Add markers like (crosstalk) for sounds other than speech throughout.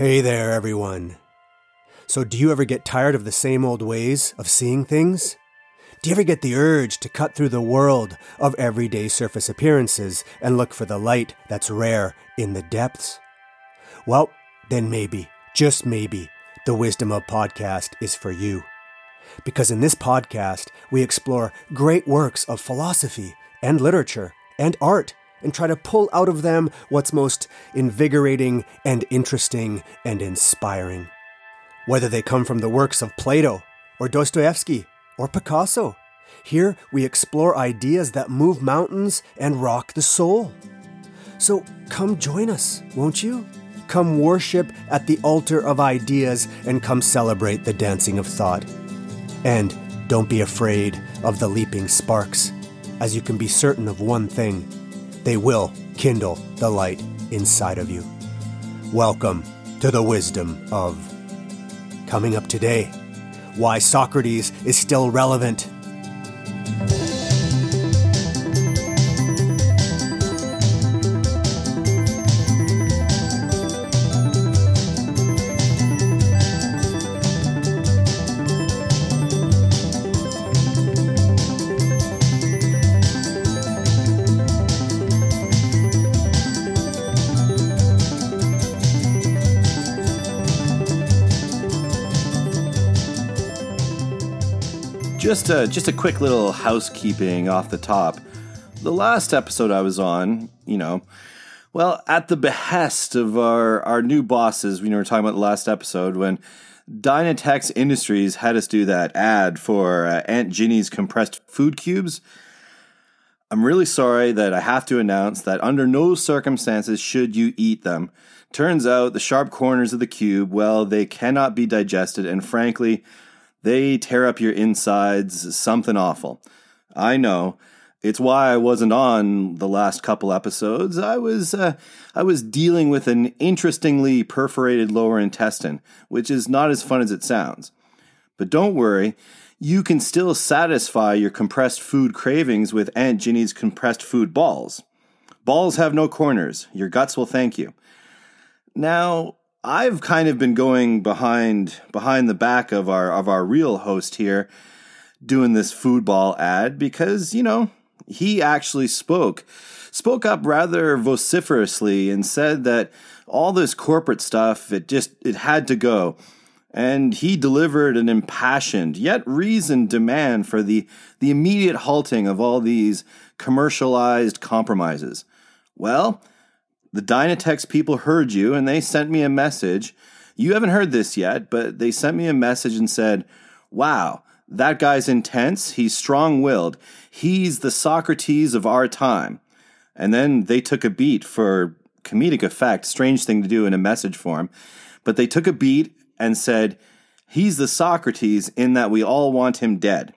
Hey there, everyone. So, do you ever get tired of the same old ways of seeing things? Do you ever get the urge to cut through the world of everyday surface appearances and look for the light that's rare in the depths? Well, then maybe, just maybe, the Wisdom of Podcast is for you. Because in this podcast, we explore great works of philosophy and literature and art and try to pull out of them what's most invigorating and interesting and inspiring. Whether they come from the works of Plato or Dostoevsky or Picasso, here we explore ideas that move mountains and rock the soul. So come join us, won't you? Come worship at the altar of ideas and come celebrate the dancing of thought. And don't be afraid of the leaping sparks, as you can be certain of one thing they will kindle the light inside of you. Welcome to the wisdom of. Coming up today, why Socrates is still relevant Just a, just a quick little housekeeping off the top. The last episode I was on, you know, well, at the behest of our, our new bosses, we were talking about the last episode when Dynatex Industries had us do that ad for uh, Aunt Ginny's compressed food cubes. I'm really sorry that I have to announce that under no circumstances should you eat them. Turns out the sharp corners of the cube, well, they cannot be digested, and frankly, they tear up your insides, something awful. I know. It's why I wasn't on the last couple episodes. I was uh, I was dealing with an interestingly perforated lower intestine, which is not as fun as it sounds. But don't worry, you can still satisfy your compressed food cravings with Aunt Ginny's compressed food balls. Balls have no corners. Your guts will thank you. Now, I've kind of been going behind behind the back of our of our real host here doing this food ball ad because, you know, he actually spoke spoke up rather vociferously and said that all this corporate stuff it just it had to go. And he delivered an impassioned yet reasoned demand for the the immediate halting of all these commercialized compromises. Well, the Dynatex people heard you and they sent me a message. You haven't heard this yet, but they sent me a message and said, Wow, that guy's intense. He's strong willed. He's the Socrates of our time. And then they took a beat for comedic effect, strange thing to do in a message form. But they took a beat and said, He's the Socrates in that we all want him dead.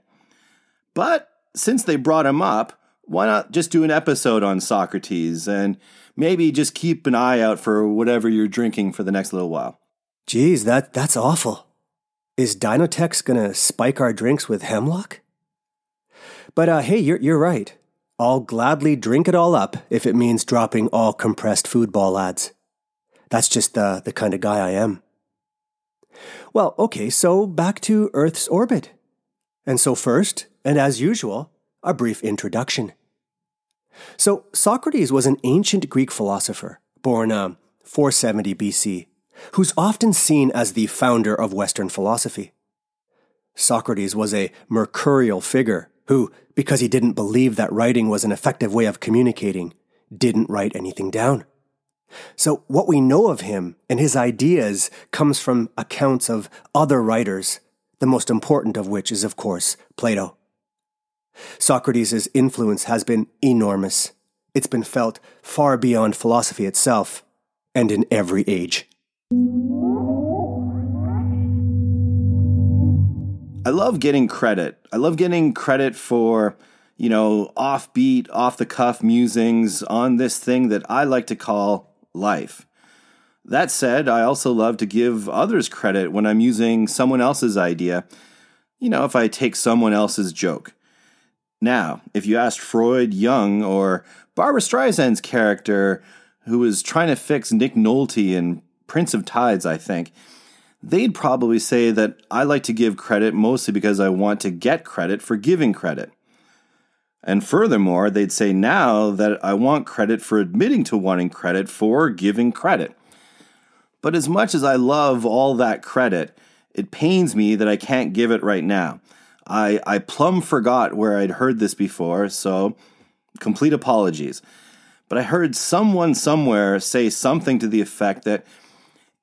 But since they brought him up, why not just do an episode on Socrates and maybe just keep an eye out for whatever you're drinking for the next little while. Geez, that, that's awful. Is Dynatex gonna spike our drinks with hemlock? But uh, hey, you're, you're right. I'll gladly drink it all up if it means dropping all compressed food ball ads. That's just the, the kind of guy I am. Well, okay, so back to Earth's orbit. And so, first, and as usual, a brief introduction. So, Socrates was an ancient Greek philosopher, born uh, 470 BC, who's often seen as the founder of Western philosophy. Socrates was a mercurial figure who, because he didn't believe that writing was an effective way of communicating, didn't write anything down. So, what we know of him and his ideas comes from accounts of other writers, the most important of which is, of course, Plato. Socrates' influence has been enormous. It's been felt far beyond philosophy itself, and in every age. I love getting credit. I love getting credit for, you know, offbeat, off the cuff musings on this thing that I like to call life. That said, I also love to give others credit when I'm using someone else's idea. You know, if I take someone else's joke. Now, if you asked Freud, Jung, or Barbra Streisand's character who was trying to fix Nick Nolte in Prince of Tides, I think, they'd probably say that I like to give credit mostly because I want to get credit for giving credit. And furthermore, they'd say now that I want credit for admitting to wanting credit for giving credit. But as much as I love all that credit, it pains me that I can't give it right now. I, I plumb forgot where I'd heard this before, so complete apologies. But I heard someone somewhere say something to the effect that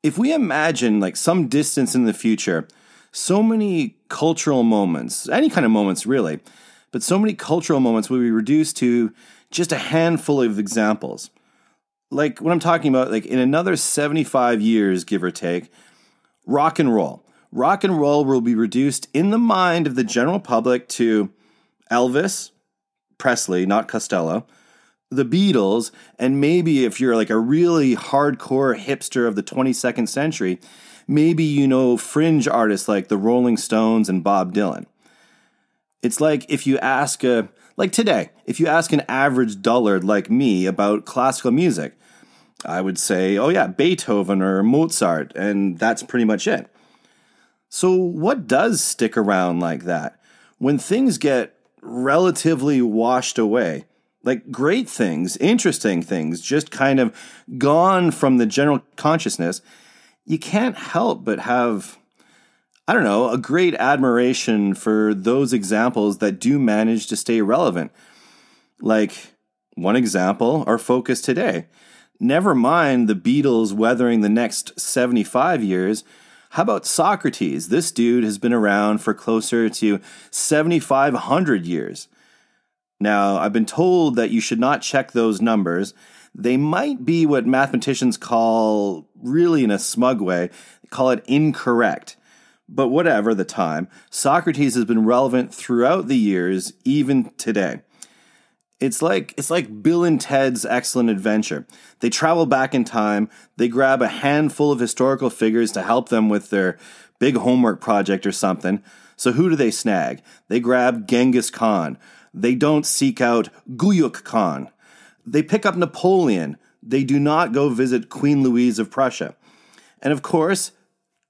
if we imagine like some distance in the future, so many cultural moments, any kind of moments really, but so many cultural moments will be reduced to just a handful of examples. Like what I'm talking about, like in another 75 years, give or take, rock and roll. Rock and roll will be reduced in the mind of the general public to Elvis, Presley, not Costello, the Beatles, and maybe if you're like a really hardcore hipster of the 22nd century, maybe you know fringe artists like the Rolling Stones and Bob Dylan. It's like if you ask a, like today, if you ask an average dullard like me about classical music, I would say, oh yeah, Beethoven or Mozart, and that's pretty much it. So, what does stick around like that? When things get relatively washed away, like great things, interesting things, just kind of gone from the general consciousness, you can't help but have, I don't know, a great admiration for those examples that do manage to stay relevant. Like one example, our focus today. Never mind the Beatles weathering the next 75 years. How about Socrates? This dude has been around for closer to 7,500 years. Now, I've been told that you should not check those numbers. They might be what mathematicians call, really in a smug way, call it incorrect. But whatever the time, Socrates has been relevant throughout the years, even today. It's like it's like Bill and Ted's Excellent Adventure. They travel back in time, they grab a handful of historical figures to help them with their big homework project or something. So who do they snag? They grab Genghis Khan. They don't seek out Guyuk Khan. They pick up Napoleon. They do not go visit Queen Louise of Prussia. And of course,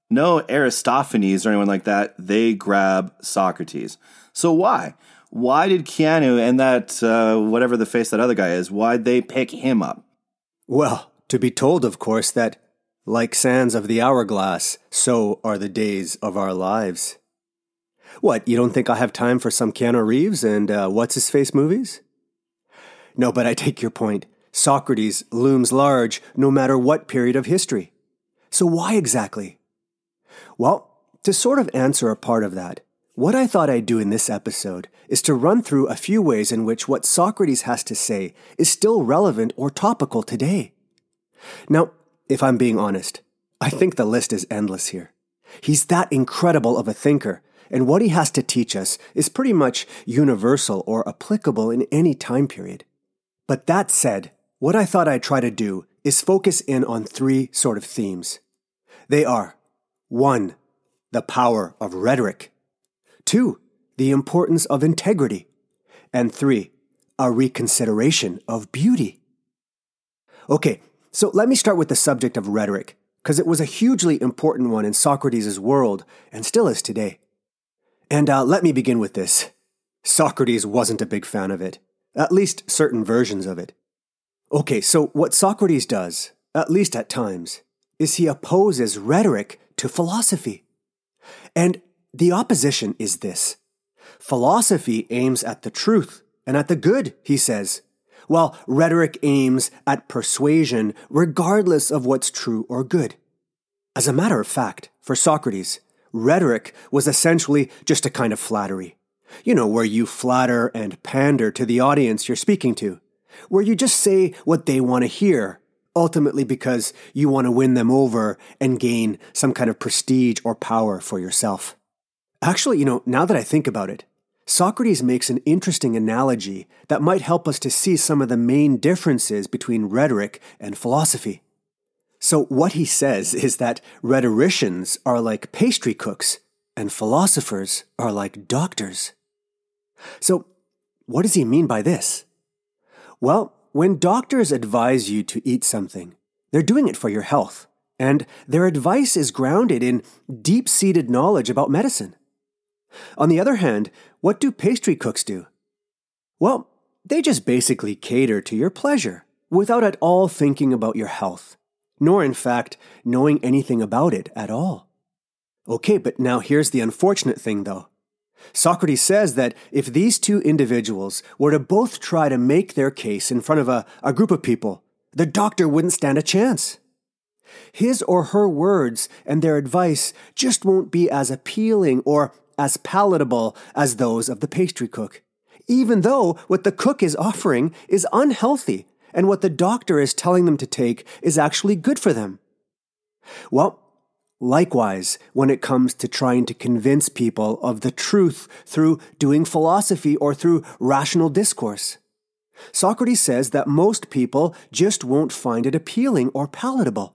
no Aristophanes or anyone like that. They grab Socrates. So why? Why did Keanu and that, uh, whatever the face that other guy is, why'd they pick him up? Well, to be told, of course, that like sands of the hourglass, so are the days of our lives. What, you don't think I have time for some Keanu Reeves and uh, what's his face movies? No, but I take your point. Socrates looms large no matter what period of history. So why exactly? Well, to sort of answer a part of that, what I thought I'd do in this episode is to run through a few ways in which what Socrates has to say is still relevant or topical today. Now, if I'm being honest, I think the list is endless here. He's that incredible of a thinker and what he has to teach us is pretty much universal or applicable in any time period. But that said, what I thought I'd try to do is focus in on three sort of themes. They are 1. The power of rhetoric, 2. The importance of integrity, and 3. A reconsideration of beauty. Okay, so let me start with the subject of rhetoric, because it was a hugely important one in Socrates' world and still is today. And uh, let me begin with this Socrates wasn't a big fan of it, at least certain versions of it. Okay, so what Socrates does, at least at times, is he opposes rhetoric to philosophy. And the opposition is this philosophy aims at the truth and at the good, he says, while rhetoric aims at persuasion regardless of what's true or good. As a matter of fact, for Socrates, Rhetoric was essentially just a kind of flattery. You know, where you flatter and pander to the audience you're speaking to, where you just say what they want to hear, ultimately because you want to win them over and gain some kind of prestige or power for yourself. Actually, you know, now that I think about it, Socrates makes an interesting analogy that might help us to see some of the main differences between rhetoric and philosophy. So, what he says (laughs) is that rhetoricians are like pastry cooks and philosophers are like doctors. So, what does he mean by this? Well, when doctors advise you to eat something, they're doing it for your health, and their advice is grounded in deep seated knowledge about medicine. On the other hand, what do pastry cooks do? Well, they just basically cater to your pleasure without at all thinking about your health, nor in fact knowing anything about it at all. Okay, but now here's the unfortunate thing though. Socrates says that if these two individuals were to both try to make their case in front of a, a group of people, the doctor wouldn't stand a chance. His or her words and their advice just won't be as appealing or as palatable as those of the pastry cook, even though what the cook is offering is unhealthy and what the doctor is telling them to take is actually good for them. Well, Likewise, when it comes to trying to convince people of the truth through doing philosophy or through rational discourse. Socrates says that most people just won't find it appealing or palatable.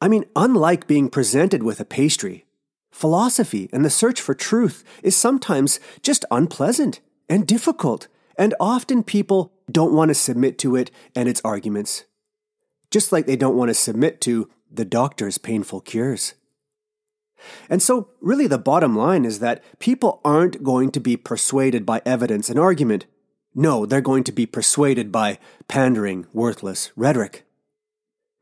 I mean, unlike being presented with a pastry, philosophy and the search for truth is sometimes just unpleasant and difficult, and often people don't want to submit to it and its arguments. Just like they don't want to submit to the doctor's painful cures. And so, really, the bottom line is that people aren't going to be persuaded by evidence and argument. No, they're going to be persuaded by pandering, worthless rhetoric.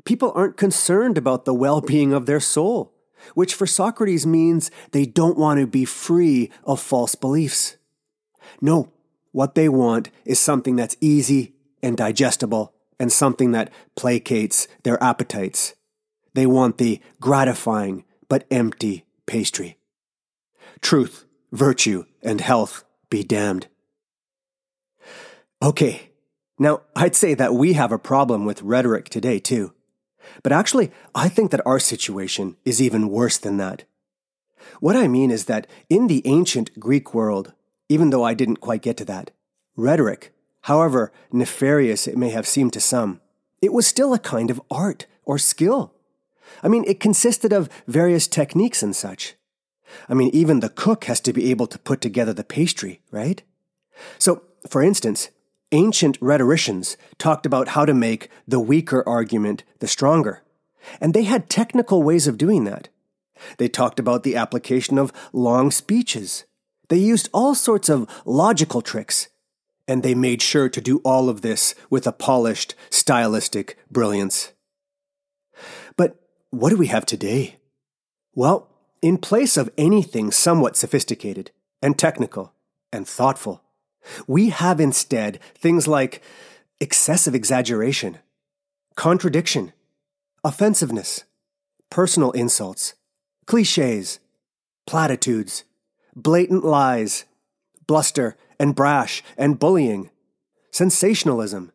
People aren't concerned about the well being of their soul, which for Socrates means they don't want to be free of false beliefs. No, what they want is something that's easy and digestible and something that placates their appetites. They want the gratifying, but empty pastry. Truth, virtue, and health be damned. Okay, now I'd say that we have a problem with rhetoric today too. But actually, I think that our situation is even worse than that. What I mean is that in the ancient Greek world, even though I didn't quite get to that, rhetoric, however nefarious it may have seemed to some, it was still a kind of art or skill. I mean, it consisted of various techniques and such. I mean, even the cook has to be able to put together the pastry, right? So, for instance, ancient rhetoricians talked about how to make the weaker argument the stronger. And they had technical ways of doing that. They talked about the application of long speeches. They used all sorts of logical tricks. And they made sure to do all of this with a polished, stylistic brilliance. But what do we have today? Well, in place of anything somewhat sophisticated and technical and thoughtful, we have instead things like excessive exaggeration, contradiction, offensiveness, personal insults, cliches, platitudes, blatant lies, bluster and brash and bullying, sensationalism,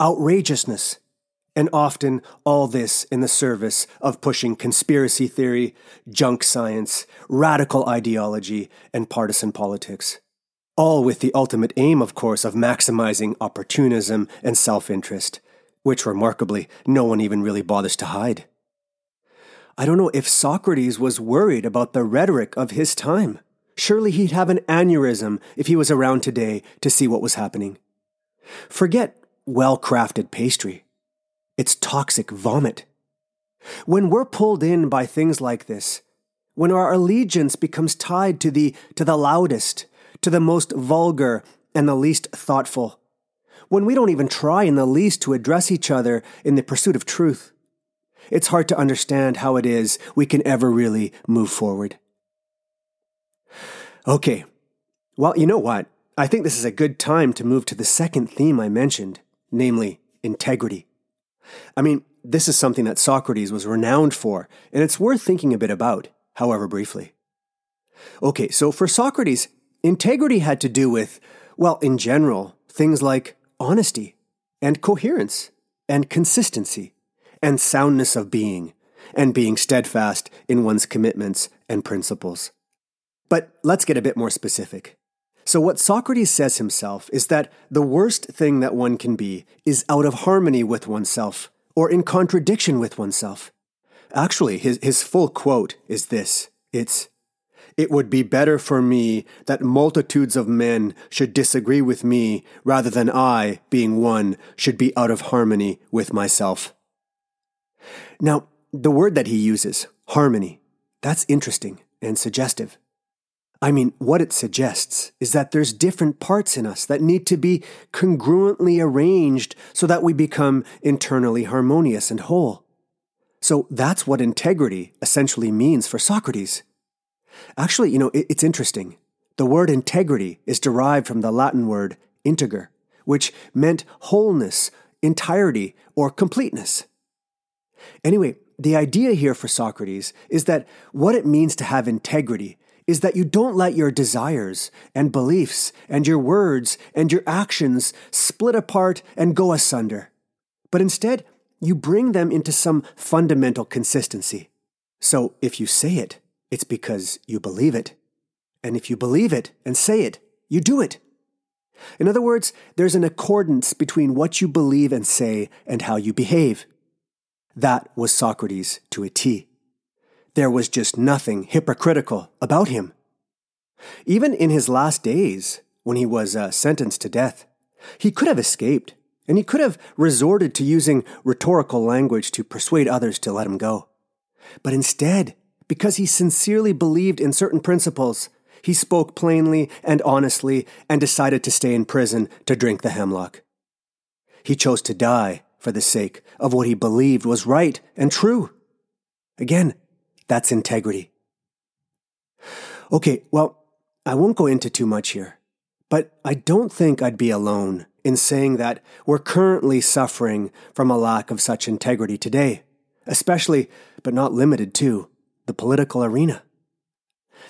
outrageousness, and often all this in the service of pushing conspiracy theory, junk science, radical ideology, and partisan politics. All with the ultimate aim, of course, of maximizing opportunism and self interest, which remarkably no one even really bothers to hide. I don't know if Socrates was worried about the rhetoric of his time. Surely he'd have an aneurysm if he was around today to see what was happening. Forget well crafted pastry. It's toxic vomit. When we're pulled in by things like this, when our allegiance becomes tied to the, to the loudest, to the most vulgar, and the least thoughtful, when we don't even try in the least to address each other in the pursuit of truth, it's hard to understand how it is we can ever really move forward. Okay, well, you know what? I think this is a good time to move to the second theme I mentioned, namely integrity. I mean, this is something that Socrates was renowned for, and it's worth thinking a bit about, however briefly. Okay, so for Socrates, integrity had to do with, well, in general, things like honesty and coherence and consistency and soundness of being and being steadfast in one's commitments and principles. But let's get a bit more specific. So, what Socrates says himself is that the worst thing that one can be is out of harmony with oneself or in contradiction with oneself. Actually, his, his full quote is this it's, It would be better for me that multitudes of men should disagree with me rather than I, being one, should be out of harmony with myself. Now, the word that he uses, harmony, that's interesting and suggestive. I mean, what it suggests is that there's different parts in us that need to be congruently arranged so that we become internally harmonious and whole. So that's what integrity essentially means for Socrates. Actually, you know, it's interesting. The word integrity is derived from the Latin word integer, which meant wholeness, entirety, or completeness. Anyway, the idea here for Socrates is that what it means to have integrity is that you don't let your desires and beliefs and your words and your actions split apart and go asunder, but instead you bring them into some fundamental consistency. So if you say it, it's because you believe it. And if you believe it and say it, you do it. In other words, there's an accordance between what you believe and say and how you behave. That was Socrates to a T. There was just nothing hypocritical about him. Even in his last days, when he was uh, sentenced to death, he could have escaped, and he could have resorted to using rhetorical language to persuade others to let him go. But instead, because he sincerely believed in certain principles, he spoke plainly and honestly and decided to stay in prison to drink the hemlock. He chose to die for the sake of what he believed was right and true. Again, that's integrity. Okay, well, I won't go into too much here, but I don't think I'd be alone in saying that we're currently suffering from a lack of such integrity today, especially, but not limited to, the political arena.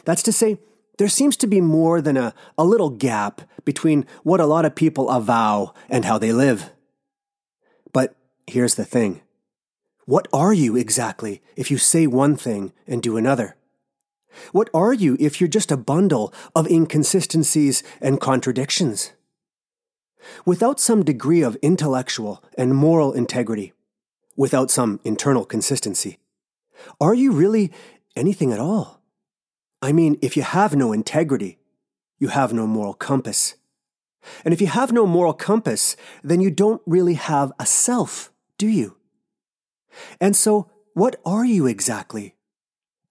That's to say, there seems to be more than a, a little gap between what a lot of people avow and how they live. But here's the thing what are you exactly if you say one thing and do another? What are you if you're just a bundle of inconsistencies and contradictions? Without some degree of intellectual and moral integrity, without some internal consistency, are you really anything at all? I mean, if you have no integrity, you have no moral compass. And if you have no moral compass, then you don't really have a self, do you? And so, what are you exactly?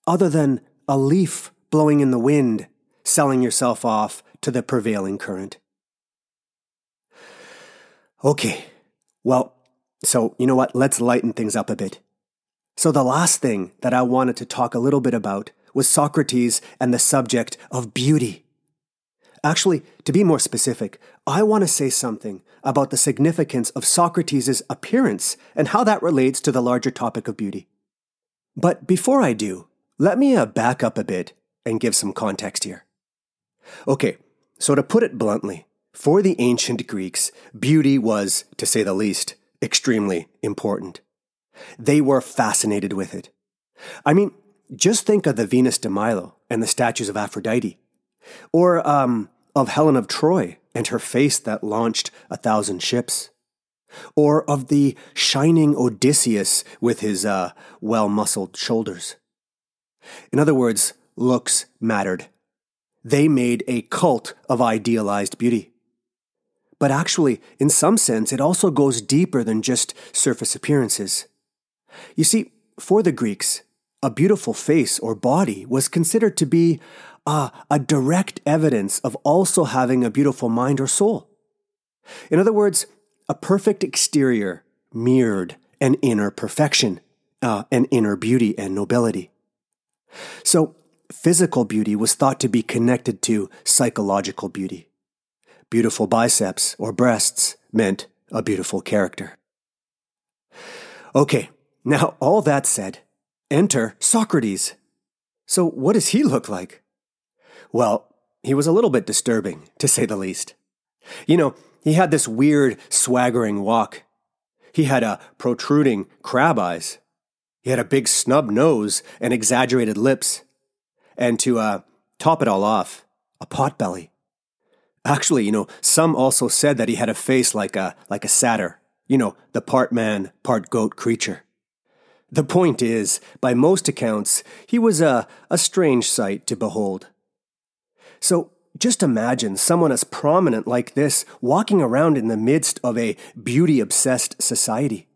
Other than a leaf blowing in the wind, selling yourself off to the prevailing current. Okay, well, so you know what? Let's lighten things up a bit. So, the last thing that I wanted to talk a little bit about was Socrates and the subject of beauty. Actually, to be more specific, I want to say something about the significance of Socrates' appearance and how that relates to the larger topic of beauty. But before I do, let me uh, back up a bit and give some context here. Okay, so to put it bluntly, for the ancient Greeks, beauty was, to say the least, extremely important. They were fascinated with it. I mean, just think of the Venus de Milo and the statues of Aphrodite. Or um, of Helen of Troy and her face that launched a thousand ships, or of the shining Odysseus with his uh, well muscled shoulders. In other words, looks mattered. They made a cult of idealized beauty. But actually, in some sense, it also goes deeper than just surface appearances. You see, for the Greeks, a beautiful face or body was considered to be uh, a direct evidence of also having a beautiful mind or soul. In other words, a perfect exterior mirrored an inner perfection, uh, an inner beauty and nobility. So, physical beauty was thought to be connected to psychological beauty. Beautiful biceps or breasts meant a beautiful character. Okay, now all that said, enter Socrates. So, what does he look like? Well, he was a little bit disturbing, to say the least. You know, he had this weird, swaggering walk. He had a protruding crab eyes. He had a big snub nose and exaggerated lips. And to uh, top it all off, a pot belly. Actually, you know, some also said that he had a face like a like a satyr. You know, the part man, part goat creature. The point is, by most accounts, he was a, a strange sight to behold. So just imagine someone as prominent like this walking around in the midst of a beauty obsessed society.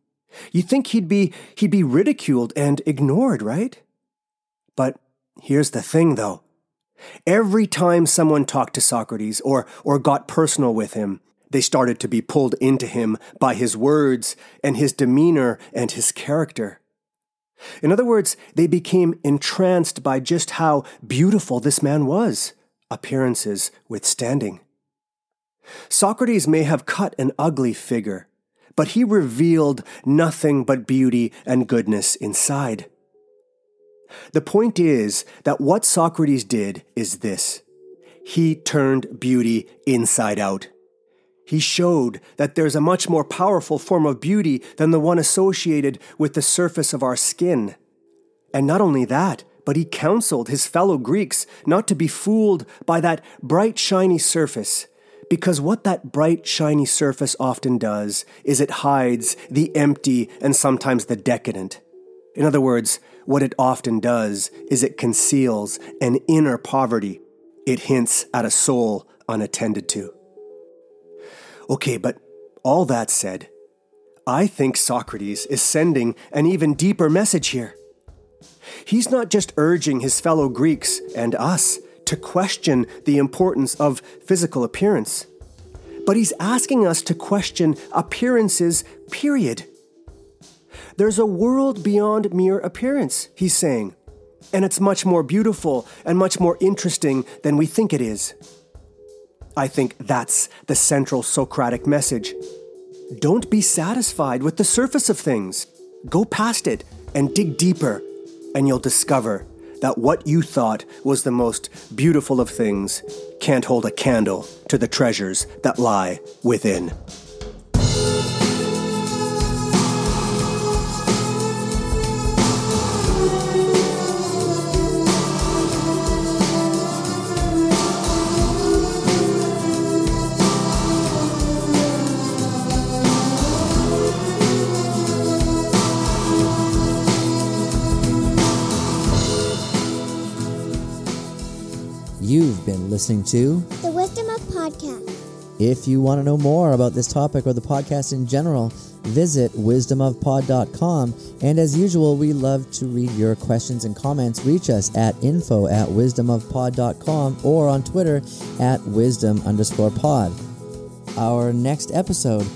You'd think he'd be, he'd be ridiculed and ignored, right? But here's the thing, though. Every time someone talked to Socrates or, or got personal with him, they started to be pulled into him by his words and his demeanor and his character. In other words, they became entranced by just how beautiful this man was, appearances withstanding. Socrates may have cut an ugly figure, but he revealed nothing but beauty and goodness inside. The point is that what Socrates did is this he turned beauty inside out. He showed that there's a much more powerful form of beauty than the one associated with the surface of our skin. And not only that, but he counseled his fellow Greeks not to be fooled by that bright, shiny surface, because what that bright, shiny surface often does is it hides the empty and sometimes the decadent. In other words, what it often does is it conceals an inner poverty. It hints at a soul unattended to. Okay, but all that said, I think Socrates is sending an even deeper message here. He's not just urging his fellow Greeks and us to question the importance of physical appearance, but he's asking us to question appearances, period. There's a world beyond mere appearance, he's saying, and it's much more beautiful and much more interesting than we think it is. I think that's the central Socratic message. Don't be satisfied with the surface of things. Go past it and dig deeper, and you'll discover that what you thought was the most beautiful of things can't hold a candle to the treasures that lie within. Listening to The Wisdom of Podcast. If you want to know more about this topic or the podcast in general, visit wisdomofpod.com. And as usual, we love to read your questions and comments. Reach us at info at wisdomofpod.com or on Twitter at wisdom underscore pod. Our next episode